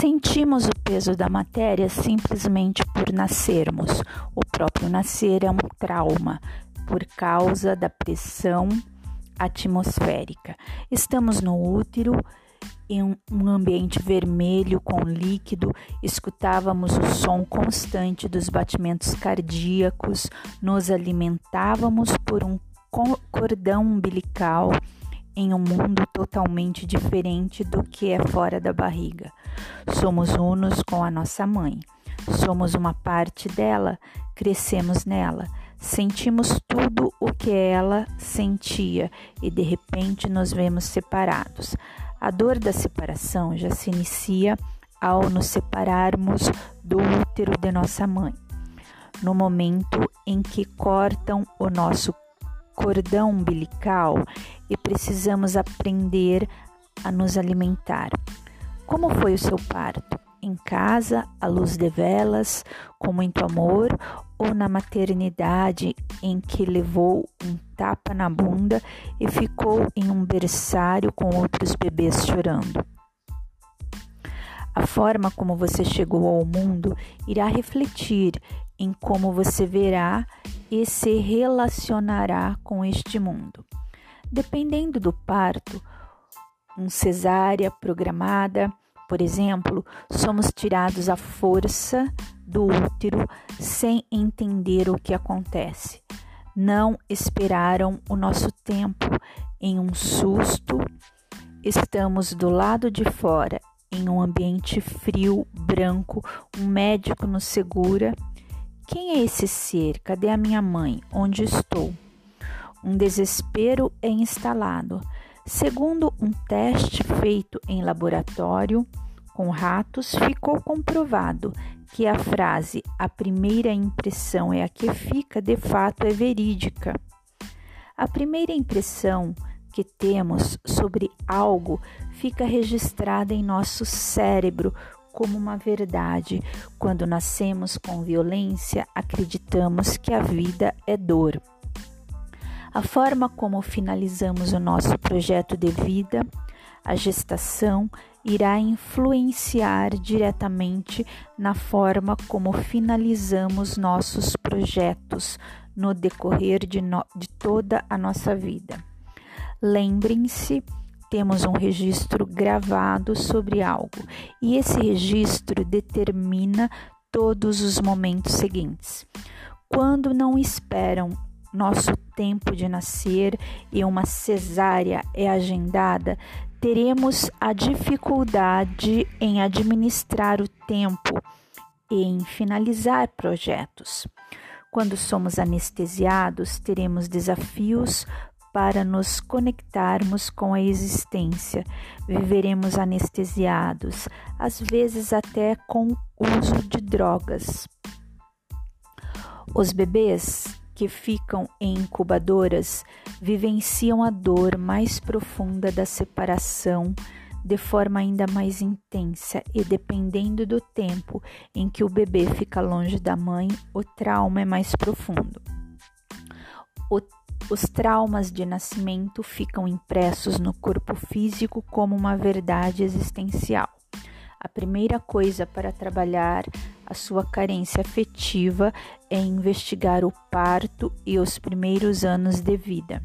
Sentimos o peso da matéria simplesmente por nascermos. O próprio nascer é um trauma por causa da pressão atmosférica. Estamos no útero em um ambiente vermelho com líquido, escutávamos o som constante dos batimentos cardíacos, nos alimentávamos por um cordão umbilical em um mundo totalmente diferente do que é fora da barriga. Somos unos com a nossa mãe. Somos uma parte dela, crescemos nela, sentimos tudo o que ela sentia e de repente nos vemos separados. A dor da separação já se inicia ao nos separarmos do útero de nossa mãe. No momento em que cortam o nosso cordão umbilical e precisamos aprender a nos alimentar. Como foi o seu parto? Em casa, à luz de velas, com muito amor, ou na maternidade em que levou um tapa na bunda e ficou em um berçário com outros bebês chorando. A forma como você chegou ao mundo irá refletir em como você verá e se relacionará com este mundo. Dependendo do parto, um cesárea programada, por exemplo, somos tirados à força do útero sem entender o que acontece não esperaram o nosso tempo em um susto. Estamos do lado de fora, em um ambiente frio, branco, um médico nos segura. Quem é esse ser? Cadê a minha mãe? Onde estou? Um desespero é instalado. Segundo um teste feito em laboratório com ratos, ficou comprovado que a frase a primeira impressão é a que fica de fato é verídica. A primeira impressão que temos sobre algo fica registrada em nosso cérebro como uma verdade. Quando nascemos com violência, acreditamos que a vida é dor. A forma como finalizamos o nosso projeto de vida, a gestação, irá influenciar diretamente na forma como finalizamos nossos projetos no decorrer de, no, de toda a nossa vida. Lembrem-se, temos um registro gravado sobre algo e esse registro determina todos os momentos seguintes. Quando não esperam nosso tempo de nascer e uma cesárea é agendada, teremos a dificuldade em administrar o tempo e em finalizar projetos. Quando somos anestesiados, teremos desafios para nos conectarmos com a existência. Viveremos anestesiados, às vezes até com uso de drogas. Os bebês que ficam em incubadoras vivenciam a dor mais profunda da separação de forma ainda mais intensa e dependendo do tempo em que o bebê fica longe da mãe, o trauma é mais profundo. O, os traumas de nascimento ficam impressos no corpo físico como uma verdade existencial. A primeira coisa para trabalhar a sua carência afetiva é investigar o parto e os primeiros anos de vida.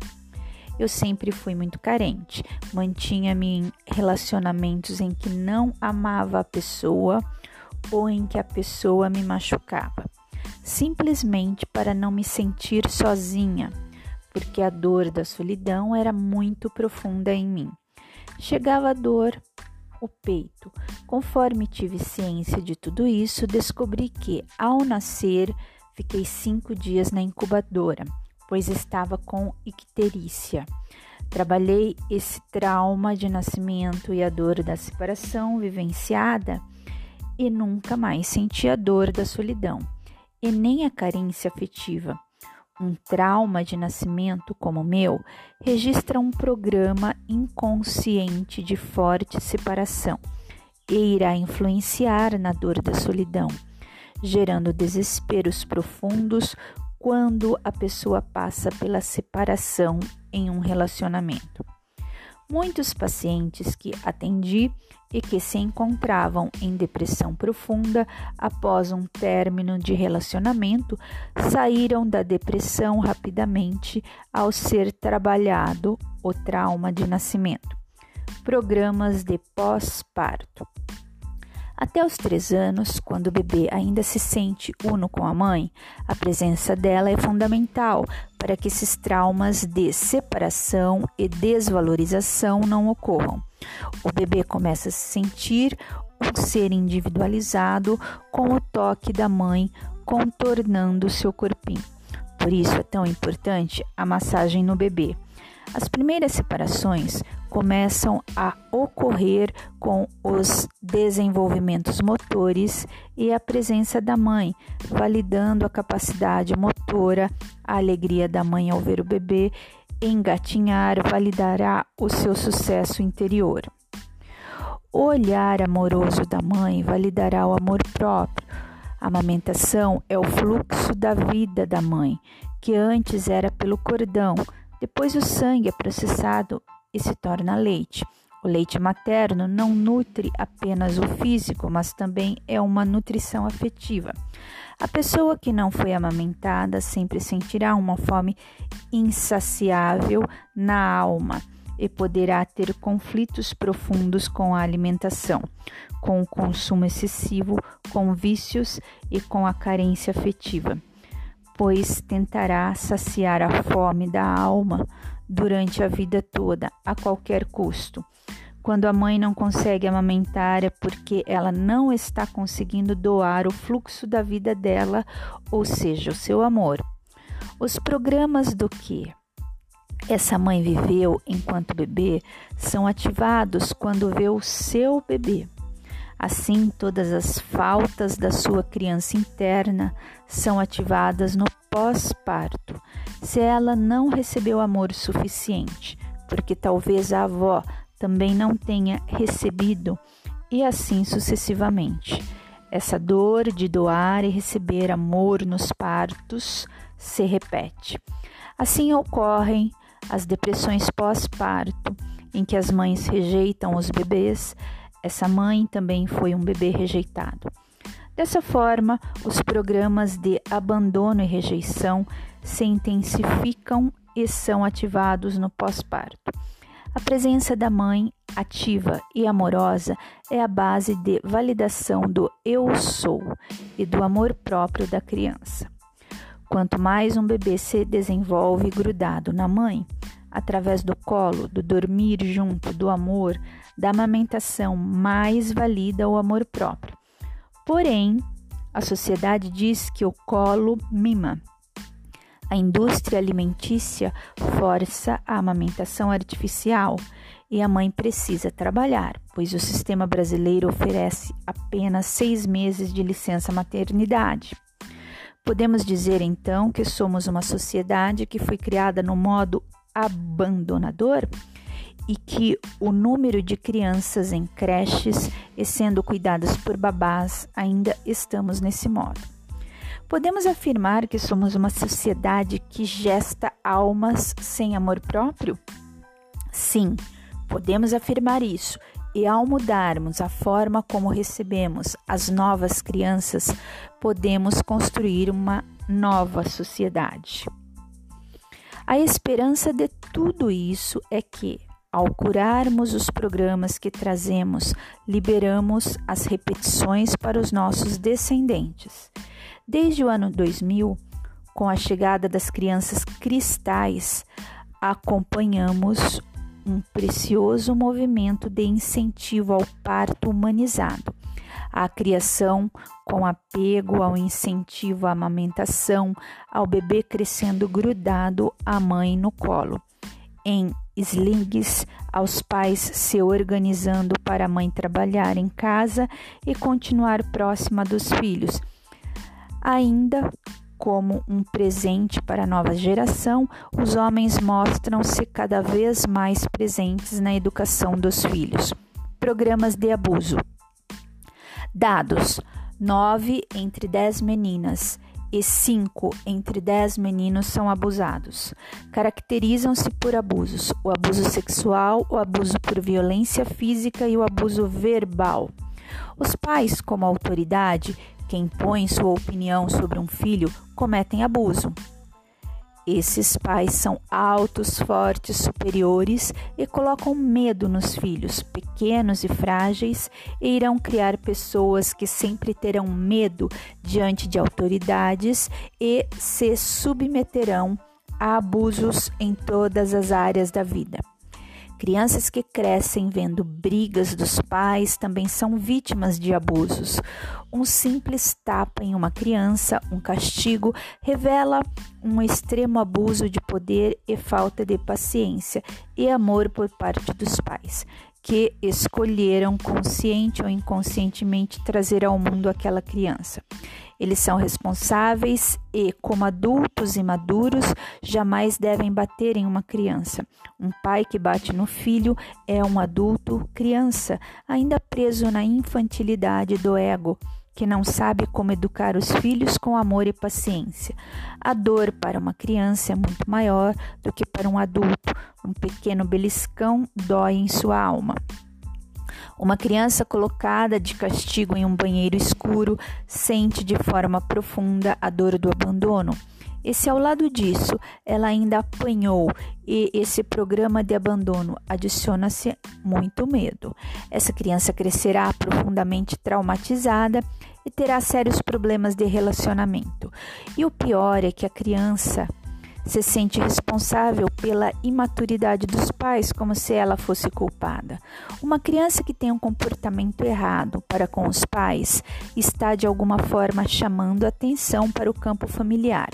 Eu sempre fui muito carente, mantinha-me em relacionamentos em que não amava a pessoa ou em que a pessoa me machucava, simplesmente para não me sentir sozinha, porque a dor da solidão era muito profunda em mim. Chegava a dor o peito. Conforme tive ciência de tudo isso, descobri que, ao nascer, fiquei cinco dias na incubadora, pois estava com icterícia. Trabalhei esse trauma de nascimento e a dor da separação vivenciada e nunca mais senti a dor da solidão e nem a carência afetiva. Um trauma de nascimento como o meu registra um programa inconsciente de forte separação e irá influenciar na dor da solidão, gerando desesperos profundos quando a pessoa passa pela separação em um relacionamento. Muitos pacientes que atendi e que se encontravam em depressão profunda após um término de relacionamento saíram da depressão rapidamente ao ser trabalhado o trauma de nascimento. Programas de pós-parto. Até os três anos, quando o bebê ainda se sente uno com a mãe, a presença dela é fundamental para que esses traumas de separação e desvalorização não ocorram. O bebê começa a se sentir um ser individualizado com o toque da mãe contornando seu corpinho. Por isso é tão importante a massagem no bebê. As primeiras separações começam a ocorrer com os desenvolvimentos motores e a presença da mãe, validando a capacidade motora, a alegria da mãe ao ver o bebê engatinhar validará o seu sucesso interior. O olhar amoroso da mãe validará o amor próprio. A amamentação é o fluxo da vida da mãe, que antes era pelo cordão, depois o sangue é processado e se torna leite. O leite materno não nutre apenas o físico, mas também é uma nutrição afetiva. A pessoa que não foi amamentada sempre sentirá uma fome insaciável na alma e poderá ter conflitos profundos com a alimentação, com o consumo excessivo, com vícios e com a carência afetiva, pois tentará saciar a fome da alma durante a vida toda, a qualquer custo. Quando a mãe não consegue amamentar é porque ela não está conseguindo doar o fluxo da vida dela, ou seja, o seu amor. Os programas do que essa mãe viveu enquanto bebê são ativados quando vê o seu bebê. Assim, todas as faltas da sua criança interna são ativadas no pós-parto, se ela não recebeu amor suficiente, porque talvez a avó também não tenha recebido, e assim sucessivamente. Essa dor de doar e receber amor nos partos se repete. Assim ocorrem as depressões pós-parto, em que as mães rejeitam os bebês. Essa mãe também foi um bebê rejeitado. Dessa forma, os programas de abandono e rejeição se intensificam e são ativados no pós-parto. A presença da mãe ativa e amorosa é a base de validação do eu sou e do amor próprio da criança. Quanto mais um bebê se desenvolve grudado na mãe, através do colo, do dormir junto, do amor, da amamentação, mais valida o amor próprio. Porém, a sociedade diz que o colo mima. A indústria alimentícia força a amamentação artificial e a mãe precisa trabalhar, pois o sistema brasileiro oferece apenas seis meses de licença maternidade. Podemos dizer então que somos uma sociedade que foi criada no modo abandonador? e que o número de crianças em creches e sendo cuidadas por babás ainda estamos nesse modo. Podemos afirmar que somos uma sociedade que gesta almas sem amor próprio? Sim, podemos afirmar isso. E ao mudarmos a forma como recebemos as novas crianças, podemos construir uma nova sociedade. A esperança de tudo isso é que, ao curarmos os programas que trazemos, liberamos as repetições para os nossos descendentes. Desde o ano 2000, com a chegada das crianças cristais, acompanhamos um precioso movimento de incentivo ao parto humanizado, à criação com apego ao incentivo à amamentação, ao bebê crescendo grudado à mãe no colo, em slings aos pais se organizando para a mãe trabalhar em casa e continuar próxima dos filhos. Ainda como um presente para a nova geração, os homens mostram-se cada vez mais presentes na educação dos filhos. Programas de abuso. Dados: 9 entre 10 meninas e 5 entre 10 meninos são abusados. Caracterizam-se por abusos: o abuso sexual, o abuso por violência física e o abuso verbal. Os pais, como autoridade, que impõem sua opinião sobre um filho, cometem abuso. Esses pais são altos, fortes, superiores e colocam medo nos filhos, pequenos e frágeis, e irão criar pessoas que sempre terão medo diante de autoridades e se submeterão a abusos em todas as áreas da vida. Crianças que crescem vendo brigas dos pais também são vítimas de abusos. Um simples tapa em uma criança, um castigo, revela um extremo abuso de poder e falta de paciência e amor por parte dos pais que escolheram consciente ou inconscientemente trazer ao mundo aquela criança. Eles são responsáveis e, como adultos e maduros, jamais devem bater em uma criança. Um pai que bate no filho é um adulto criança, ainda preso na infantilidade do ego que não sabe como educar os filhos com amor e paciência. A dor para uma criança é muito maior do que para um adulto. Um pequeno beliscão dói em sua alma. Uma criança colocada de castigo em um banheiro escuro sente de forma profunda a dor do abandono. E se ao lado disso ela ainda apanhou e esse programa de abandono adiciona-se muito medo. Essa criança crescerá profundamente traumatizada e terá sérios problemas de relacionamento. E o pior é que a criança se sente responsável pela imaturidade dos pais, como se ela fosse culpada. Uma criança que tem um comportamento errado para com os pais está de alguma forma chamando atenção para o campo familiar.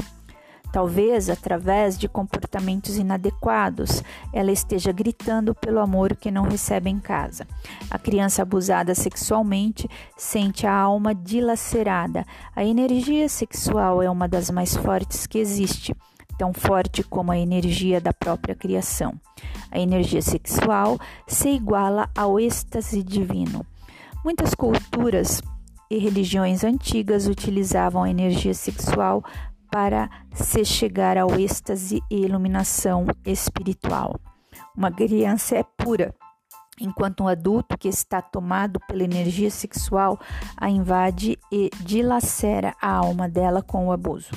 Talvez através de comportamentos inadequados, ela esteja gritando pelo amor que não recebe em casa. A criança abusada sexualmente sente a alma dilacerada. A energia sexual é uma das mais fortes que existe, tão forte como a energia da própria criação. A energia sexual se iguala ao êxtase divino. Muitas culturas e religiões antigas utilizavam a energia sexual para se chegar ao êxtase e iluminação espiritual. Uma criança é pura, enquanto um adulto que está tomado pela energia sexual a invade e dilacera a alma dela com o abuso.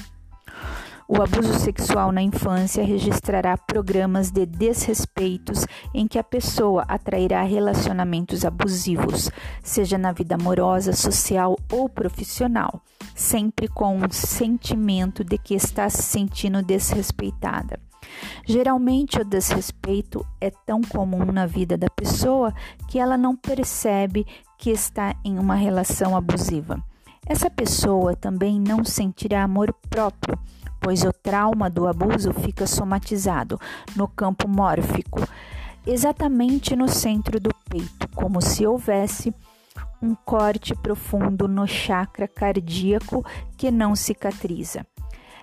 O abuso sexual na infância registrará programas de desrespeitos em que a pessoa atrairá relacionamentos abusivos, seja na vida amorosa, social ou profissional, sempre com um sentimento de que está se sentindo desrespeitada. Geralmente, o desrespeito é tão comum na vida da pessoa que ela não percebe que está em uma relação abusiva. Essa pessoa também não sentirá amor próprio pois o trauma do abuso fica somatizado no campo mórfico, exatamente no centro do peito, como se houvesse um corte profundo no chakra cardíaco que não cicatriza.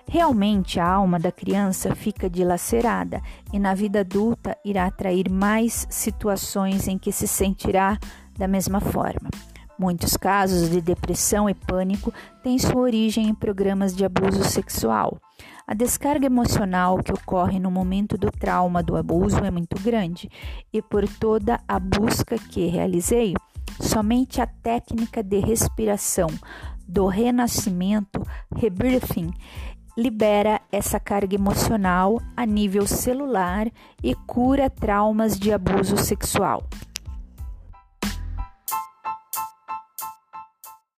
Realmente a alma da criança fica dilacerada e na vida adulta irá atrair mais situações em que se sentirá da mesma forma. Muitos casos de depressão e pânico têm sua origem em programas de abuso sexual. A descarga emocional que ocorre no momento do trauma do abuso é muito grande, e por toda a busca que realizei, somente a técnica de respiração do renascimento, rebirthing, libera essa carga emocional a nível celular e cura traumas de abuso sexual.